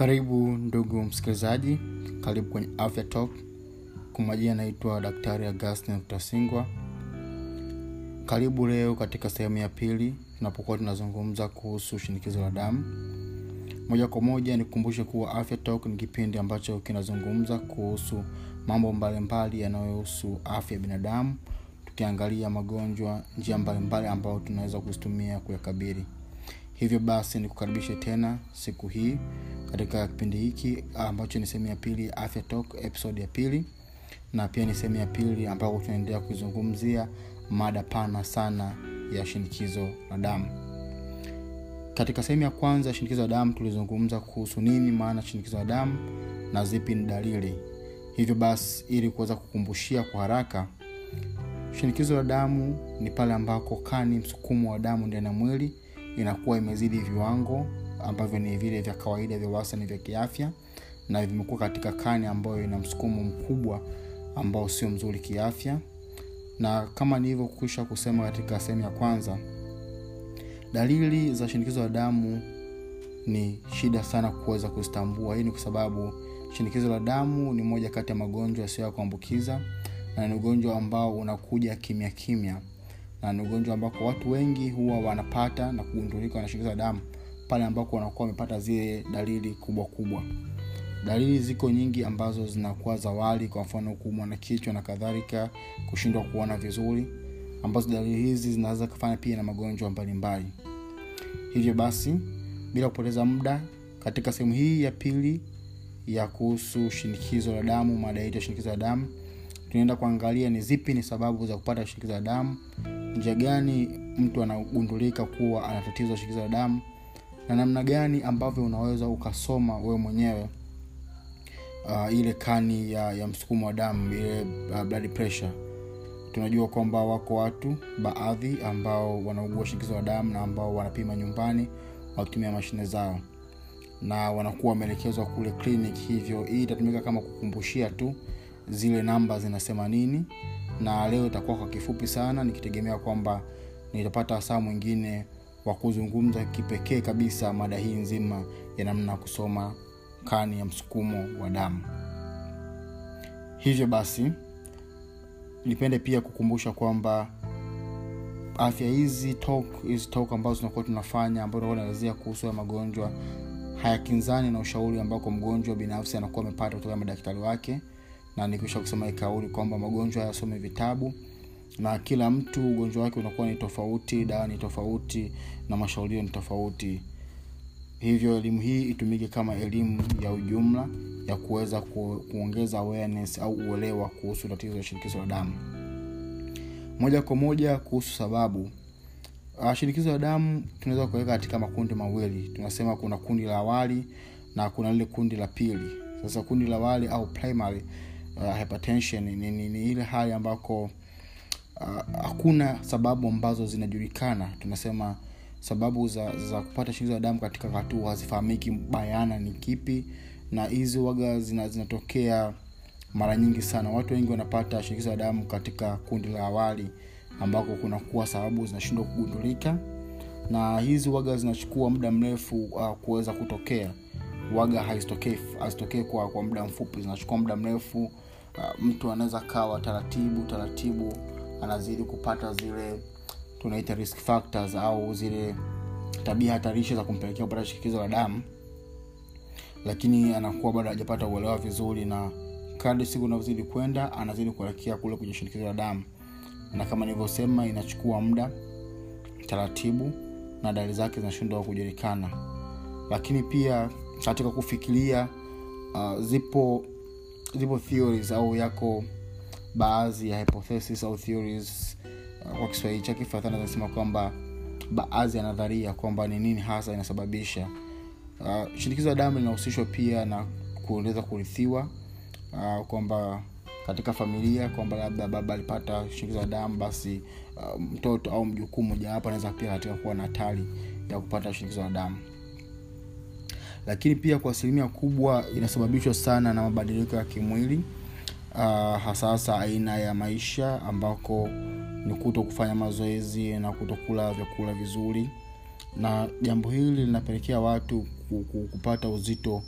karibu ndugu msikilizaji karibu kwenye afya talk. Kwa majina anaitwa daktari augustin utasingwa karibu leo katika sehemu ya pili tunapokuwa tunazungumza kuhusu shinikizo la damu. Moja kwa moja nikukumbushe kuwa afya talk ni kipindi ambacho kinazungumza kuhusu mambo mbalimbali yanayohusu afya ya binadamu tukiangalia magonjwa njia mbalimbali ambayo tunaweza kuzitumia kuyakabili hivyo basi nikukaribishe tena siku hii katika kipindi hiki ambacho ni sehemu ya pili ya afya talk episode ya pili. Na pia ni sehemu ya pili ambapo tunaendelea kuizungumzia mada pana sana ya shinikizo la damu. Katika sehemu ya kwanza ya shinikizo la damu tulizungumza kuhusu nini maana shinikizo la damu na zipi ni dalili. Hivyo basi ili kuweza kukumbushia kwa haraka shinikizo la damu ni pale ambako kani msukumo wa damu ndani ya mwili inakuwa imezidi viwango ambavyo ni vile vya kawaida vya wastani vya kiafya na vimekuwa katika kani ambayo ina msukumo mkubwa ambao sio mzuri kiafya. Na kama nilivyokwisha kusema katika sehemu ya kwanza dalili za shinikizo la damu ni shida sana kuweza kuzitambua. Hii ni kwa sababu shinikizo la damu ni moja kati ya magonjwa yasiyo ya kuambukiza na ni ugonjwa ambao unakuja kimya kimya na ni ugonjwa ambako watu wengi huwa wanapata na kugundulika na shinikizo la damu pale ambako wanakuwa wamepata zile dalili kubwa kubwa. Dalili ziko nyingi ambazo zinakuwa zawali kwa mfano kuumwa na kichwa na kadhalika kushindwa kuona vizuri ambazo dalili hizi zinaweza kufanya pia na magonjwa mbalimbali. Hivyo basi bila kupoteza muda katika sehemu hii ya pili ya kuhusu shinikizo la damu mada ya shinikizo la damu tunaenda kuangalia ni zipi ni sababu za kupata shinikizo la damu njia gani mtu anagundulika kuwa ana tatizo shinikizo la damu na namna gani ambavyo unaweza ukasoma wewe mwenyewe uh, ile kani ya, ya msukumo wa damu ile uh, blood pressure. Tunajua kwamba wako watu baadhi ambao wanaugua shinikizo la damu na ambao wanapima nyumbani wakitumia mashine zao. Na wanakuwa wameelekezwa kule clinic hivyo hii itatumika kama kukumbushia tu zile namba zinasema nini na leo itakuwa kwa kifupi sana nikitegemea kwamba nitapata saa mwingine wa kuzungumza kipekee kabisa mada hii nzima ya namna kusoma kani ya msukumo wa damu. Hivyo basi nipende pia kukumbusha kwamba afya hizi talk hizi talk ambazo tunakuwa tunafanya ambayo tunakuwa tunaelezea kuhusu ya magonjwa hayakinzani na ushauri ambako mgonjwa binafsi anakuwa amepata kutoka madaktari wake na nikisha kusema hii kwamba magonjwa yasome vitabu na kila mtu ugonjwa wake unakuwa ni tofauti dawa ni tofauti na mashaurio ni tofauti. Hivyo elimu hii itumike kama elimu ya ujumla ya kuweza ku, kuongeza awareness au uelewa kuhusu tatizo la shinikizo la damu. Moja kwa moja kuhusu sababu. Uh, shinikizo la damu tunaweza kuweka katika makundi mawili. Tunasema kuna kundi la awali na kuna lile kundi la pili. Sasa kundi la awali au primary uh, hypertension ni, ni, ni ile hali ambako uh, hakuna sababu ambazo zinajulikana. Tunasema sababu za, za kupata shinikizo la damu katika hatua hazifahamiki bayana ni kipi na hizi waga zina, zinatokea mara nyingi sana. Watu wengi wanapata shinikizo la damu katika kundi la awali ambako kunakuwa sababu zinashindwa kugundulika na hizi waga zinachukua muda mrefu uh, kuweza kutokea. Waga hazitokee kwa, kwa muda mfupi zinachukua muda mrefu uh, mtu anaweza kawa taratibu taratibu anazidi kupata zile tunaita risk factors au zile tabia hatarishi za kumpelekea kupata shinikizo la damu lakini anakuwa bado hajapata uelewa vizuri na kadri siku unavyozidi kwenda anazidi kuelekea kule kwenye shinikizo la damu. Na kama nilivyosema inachukua muda taratibu na dalili zake zinashindwa kujulikana. Lakini pia katika kufikiria uh, zipo zipo theories au yako baadhi ya hypothesis au theories uh, kwa kiswahili chake fadhana zinasema kwamba baadhi ya nadharia kwamba ni nini hasa inasababisha. Uh, shinikizo la damu linahusishwa pia na kuweza kurithiwa uh, kwamba katika familia kwamba labda baba alipata shinikizo la damu basi uh, mtoto au mjukuu mojawapo anaweza pia katika kuwa na hatari ya kupata shinikizo la damu lakini pia kwa asilimia kubwa inasababishwa sana na mabadiliko ya kimwili uh, hasahasa aina ya maisha ambako ni kuto kufanya mazoezi na kutokula vyakula vizuri. Na jambo hili linapelekea watu ku- ku- kupata uzito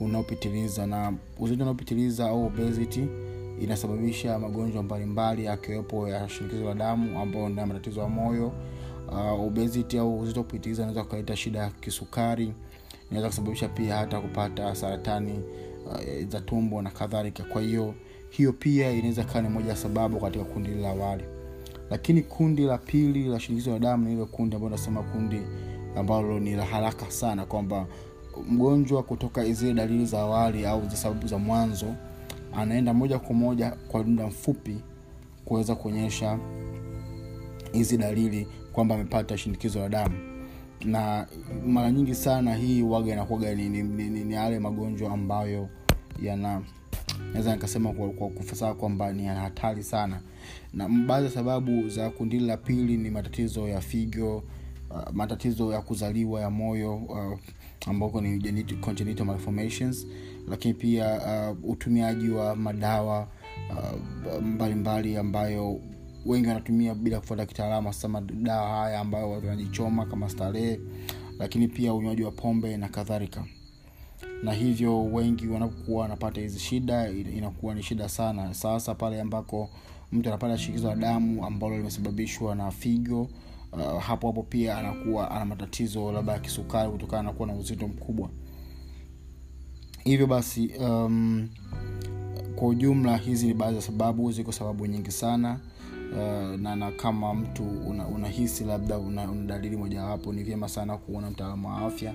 unaopitiliza. Na uzito unaopitiliza au obesity inasababisha magonjwa mbalimbali akiwepo ya shinikizo la damu ambayo na matatizo ya moyo. Uh, obesity au uzito kupitiliza unaweza kukaleta shida ya kisukari inaweza kusababisha pia hata kupata saratani uh, za tumbo na kadhalika. Kwa hiyo hiyo pia inaweza kaa ni moja ya sababu katika kundi la awali. Lakini kundi la pili la shinikizo la damu ni ile kundi ambayo nasema kundi ambalo ni la haraka sana kwamba mgonjwa kutoka zile dalili za awali au za sababu za mwanzo anaenda moja kwa moja kwa muda mfupi kuweza kuonyesha hizi dalili kwamba amepata shinikizo la damu na mara nyingi sana hii waga inakuaga ni, ni, ni, ni, ni yale magonjwa ambayo yana naweza nikasema kwa, kwa kwamba ni hatari sana. Na baadhi ya sababu za kundi la pili ni matatizo ya figo uh, matatizo ya kuzaliwa ya moyo uh, ambako ni genital- congenital malformations lakini pia uh, utumiaji wa madawa uh, mbalimbali ambayo wengi wanatumia bila kufuata kitaalamu hasa madawa haya ambayo watu wanajichoma kama starehe lakini pia unywaji wa pombe na kadhalika. Na hivyo wengi wanapokuwa wanapata hizi shida inakuwa ni shida sana. Sasa pale ambako mtu anapata shinikizo la damu ambalo limesababishwa na figo uh, hapo hapo pia anakuwa ana matatizo labda ya kisukari kutokana na kuwa na uzito mkubwa. Hivyo basi um, kwa ujumla hizi ni baadhi ya sababu ziko sababu nyingi sana uh, na, na kama mtu unahisi una labda una, una dalili mojawapo ni vyema sana kuona mtaalamu wa afya.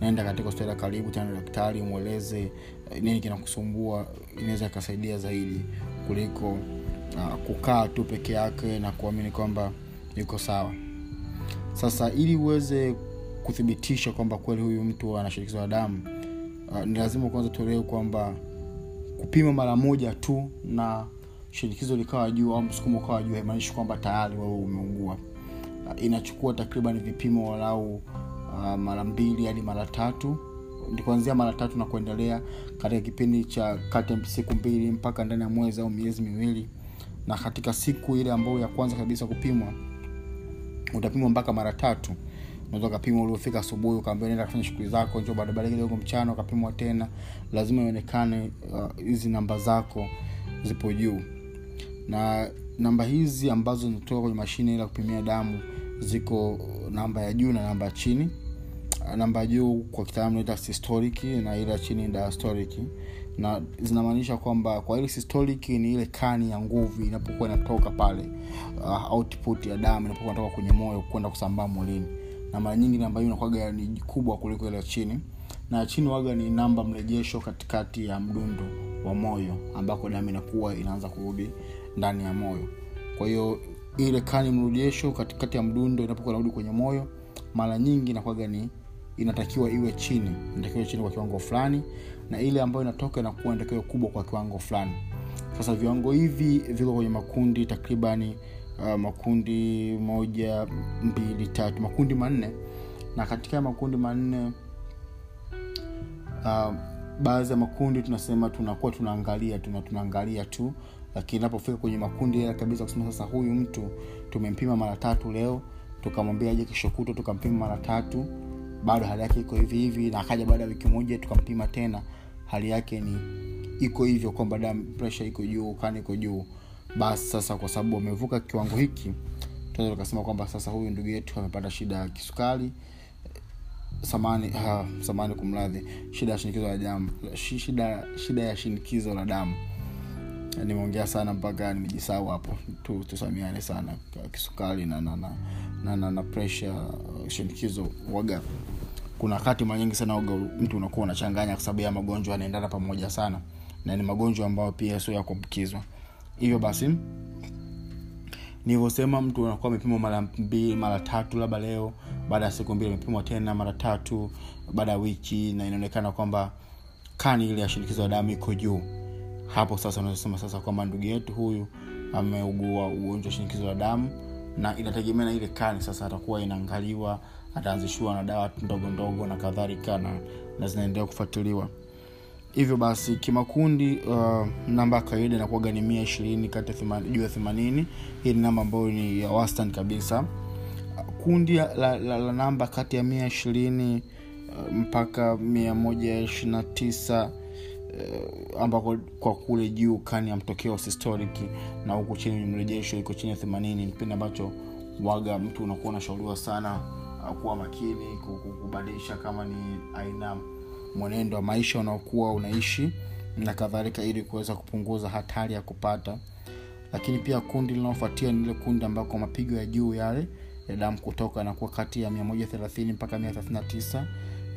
Naenda katika hospitali ya karibu tena daktari mweleze uh, nini kinakusumbua inaweza ikasaidia zaidi kuliko uh, kukaa tu peke yake na kuamini kwamba yuko sawa. Sasa ili uweze kuthibitisha kwamba kweli huyu mtu ana shinikizo damu uh, ni lazima kwanza tuelewe kwamba kupima mara moja tu na shinikizo likawa juu au msukumo ukawa juu haimaanishi kwamba tayari wewe umeugua uh, inachukua takriban vipimo walau uh, mara mbili hadi mara tatu. Kuanzia mara tatu na kuendelea katika kipindi cha kati siku mbili mpaka ndani ya mwezi au miezi miwili. Na katika siku ile ambayo ya kwanza kabisa kupimwa utapimwa mpaka mara tatu. Unaweza ukapimwa uliofika asubuhi ukaambia nenda kufanya shughuli zako njo barabara kidogo mchana ukapimwa tena. Lazima ionekane hizi uh, namba zako zipo juu na namba hizi ambazo zinatoka kwenye mashine ya kupimia damu ziko namba ya juu na namba ya chini. Namba ya juu kwa kitaalamu naita systolic na ile ya chini diastolic. Na zinamaanisha kwamba kwa ile systolic ni ile kani ya nguvu inapokuwa inatoka pale uh, output ya damu inapokuwa inatoka kwenye moyo kwenda kusambaa mwilini. Na mara nyingi namba hiyo inakuwaga ni kubwa kuliko ile ya chini na chini waga ni namba mrejesho katikati ya mdundo wa moyo ambako damu inakuwa inaanza kurudi ndani ya moyo. Kwa hiyo ile kani mrejesho katikati ya mdundo inapokuwa narudi kwenye moyo mara nyingi inakuwaga ni inatakiwa iwe chini. Inatakiwa chini kwa kiwango fulani na ile ambayo inatoka inakuwa inatakiwa kubwa kwa kiwango fulani. Sasa viwango hivi viko kwenye makundi takribani uh, makundi moja mbili tatu makundi manne. Na katika makundi manne uh, baadhi ya makundi tunasema tunakuwa tunaangalia tuna tunaangalia tu lakini inapofika kwenye makundi yale kabisa kusema sasa huyu mtu tumempima mara tatu leo tukamwambia aje kesho tukampima mara tatu bado hali yake iko hivi hivi na akaja baada ya wiki moja tukampima tena hali yake ni iko hivyo kwamba damu presha iko juu kani iko juu. Basi sasa kwa sababu amevuka kiwango hiki tunaweza tukasema kwamba sasa huyu ndugu yetu amepata shida ya kisukari samani ha, samani kumradhi shida ya shinikizo la damu shida, shida ya shinikizo la damu. Nimeongea sana mpaka nimejisau hapo tu, tusamiane sana kisukari na na, na, na, na, na presha shinikizo waga. Kuna wakati mara nyingi sana waga mtu unakuwa unachanganya kwa sababu ya magonjwa yanaendana pamoja sana. Na ni magonjwa ambayo pia sio ya kuambukizwa. Hivyo basi nilivyosema mtu anakuwa amepimwa mara mbili mara tatu labda leo baada ya siku mbili amepimwa tena mara tatu baada ya wiki na inaonekana kwamba kani ile ya shinikizo la damu iko juu. Hapo sasa unazosema sasa kwamba ndugu yetu huyu ameugua ugonjwa wa shinikizo la damu na inategemea na ile kani sasa atakuwa inaangaliwa ataanzishiwa na dawa ndogo ndogo na kadhalika na, na zinaendelea kufuatiliwa hivyo basi kimakundi uh, namba ya kawaida inakuwaga ni mia ishirini kati juu ya themanini. Hii ni namba ambayo ni ya wastan kabisa. Kundi la, la, la namba kati ya mia ishirini uh, mpaka mia moja ishirini na tisa uh, ambako kwa kule juu kani ya mtokeo systolic na huku chini mrejesho iko chini ya themanini. Ni ambacho waga mtu unakuwa unashauriwa sana uh, kuwa makini ku- ku- kubadilisha kama ni aina mwenendo wa maisha unaokuwa unaishi na kadhalika ili kuweza kupunguza hatari ya kupata. Lakini pia kundi linalofuatia ni ile kundi ambako mapigo ya juu yale ya damu kutoka yanakuwa kati ya 130 mpaka 139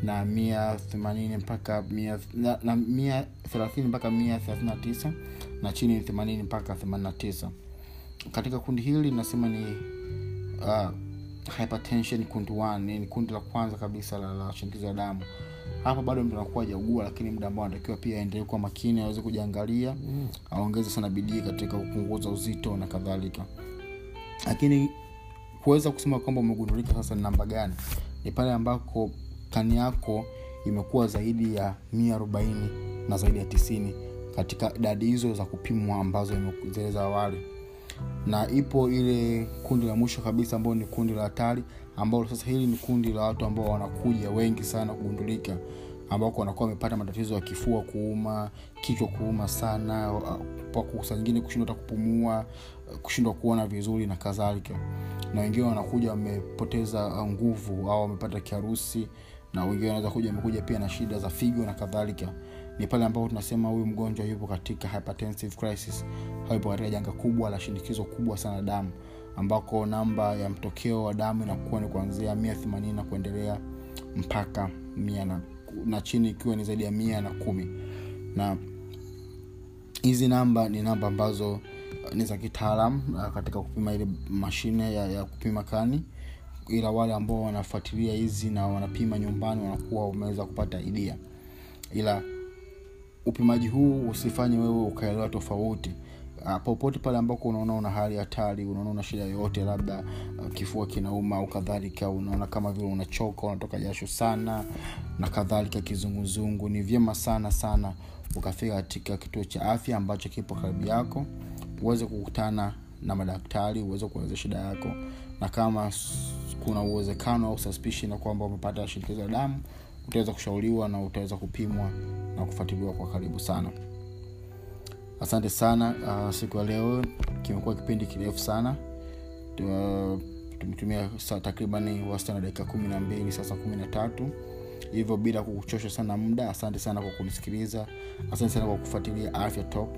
na 180 mpaka 100 na, na 130 mpaka 139 na chini ni 80 mpaka 89 katika kundi hili nasema ni uh, hypertension kundi 1 ni kundi la kwanza kabisa la, la shinikizo la damu hapa bado mtu anakuwa hajaugua lakini muda ambao anatakiwa pia aendelee kuwa makini aweze kujiangalia aongeze sana bidii katika kupunguza uzito na kadhalika. Lakini kuweza kusema kwamba umegundulika sasa ni namba gani? Ni pale ambako kani yako imekuwa zaidi ya mia arobaini na zaidi ya tisini katika idadi hizo za kupimwa ambazo zile za awali. Na ipo ile kundi la mwisho kabisa ambao ni kundi la hatari ambao sasa hili ni kundi la watu ambao wanakuja wengi sana kugundulika ambako wanakuwa wamepata matatizo ya kifua kuuma kichwa kuuma sana nyingine kushindwa hata kupumua kushindwa kuona vizuri na kadhalika. Na wengine wanakuja wamepoteza nguvu au wamepata kiharusi na wengine wanaweza kuja wamekuja pia na shida za figo na kadhalika. Ni pale ambapo tunasema huyu mgonjwa yupo katika hypertensive crisis au katika janga kubwa la shinikizo kubwa sana damu ambako namba ya mtokeo wa damu inakuwa ni kuanzia mia themanini na kuendelea mpaka na, na chini ikiwa ni zaidi ya mia na kumi. Na hizi namba ni namba ambazo uh, ni za kitaalam uh, katika kupima ile mashine ya, ya kupima kani. Ila wale ambao wanafuatilia hizi na wanapima nyumbani wanakuwa wameweza kupata idia ila upimaji huu usifanye wewe ukaelewa tofauti uh, popote pale ambako unaona una hali hatari unaona una shida yoyote labda uh, kifua kinauma au kadhalika unaona kama vile unachoka unatoka jasho sana na kadhalika kizunguzungu ni vyema sana sana ukafika katika kituo cha afya ambacho kipo karibu yako uweze kukutana na madaktari uweze kueleza shida yako na kama kuna uwezekano au suspicion na kwamba umepata shinikizo la damu utaweza kushauriwa na utaweza kupimwa na kufuatiliwa kwa karibu sana asante sana uh, siku ya leo. Kimekuwa kipindi kirefu sana. Uh, tumetumia saa takribani dakika kumi na mbili sasa kumi na tatu. Hivyo bila kukuchosha sana muda asante sana kwa kunisikiliza. Asante sana kwa kufuatilia afya talk.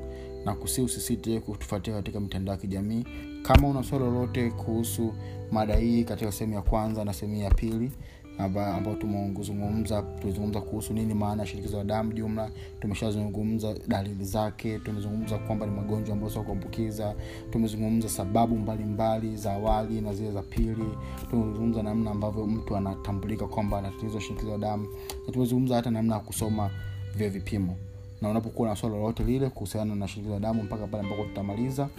Na kusi usisite kutufuatia katika mitandao ya kijamii. Kama una swali lolote kuhusu mada hii katika sehemu ya kwanza na sehemu ya pili ambao tumezungumza tumezungumza kuhusu nini maana ya shinikizo la damu jumla tumeshazungumza dalili zake tumezungumza kwamba ni magonjwa ambayo sio kuambukiza tumezungumza sababu mbalimbali mbali, za awali na zile za pili tumezungumza namna ambavyo mtu anatambulika kwamba ana tatizo la damu na tumezungumza hata namna ya kusoma vya vipimo. Na unapokuwa na swala lolote lile kuhusiana na shinikizo la damu mpaka pale ambapo tutamaliza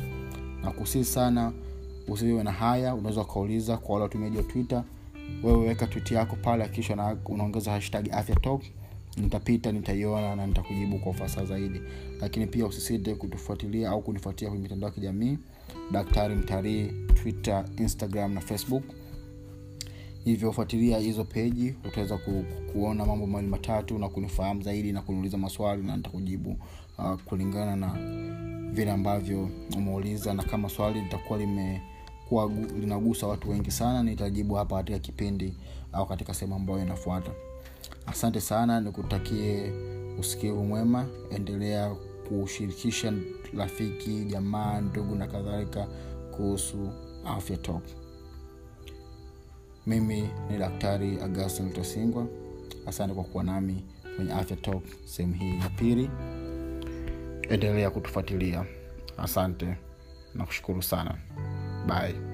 na kusii sana usiwe na haya unaweza ukauliza kwa wale watumiaji wa twitter wewe weka twiti yako pale kisha una- unaongeza hashtag afya top. Nitapita nitaiona na nitakujibu kwa ufasaha zaidi. Lakini pia usisite kutufuatilia au kunifuatia kwenye mitandao ya kijamii. Daktari mtarii twitter instagram na facebook. Hivyo fuatilia hizo peji utaweza ku, kuona mambo mawili matatu na kunifahamu zaidi na kuniuliza maswali na nitakujibu uh, kulingana na vile ambavyo umeuliza. Na kama swali litakuwa limekuwa gu- linagusa watu wengi sana nitajibu hapa katika kipindi au katika sehemu ambayo inafuata. Asante sana nikutakie usikivu mwema endelea kushirikisha rafiki jamaa ndugu na kadhalika kuhusu afya top mimi ni daktari augustin tosingwa asante kwa kuwa nami kwenye afya top sehemu hii ya pili. Endelea kutufuatilia. Asante na kushukuru sana bye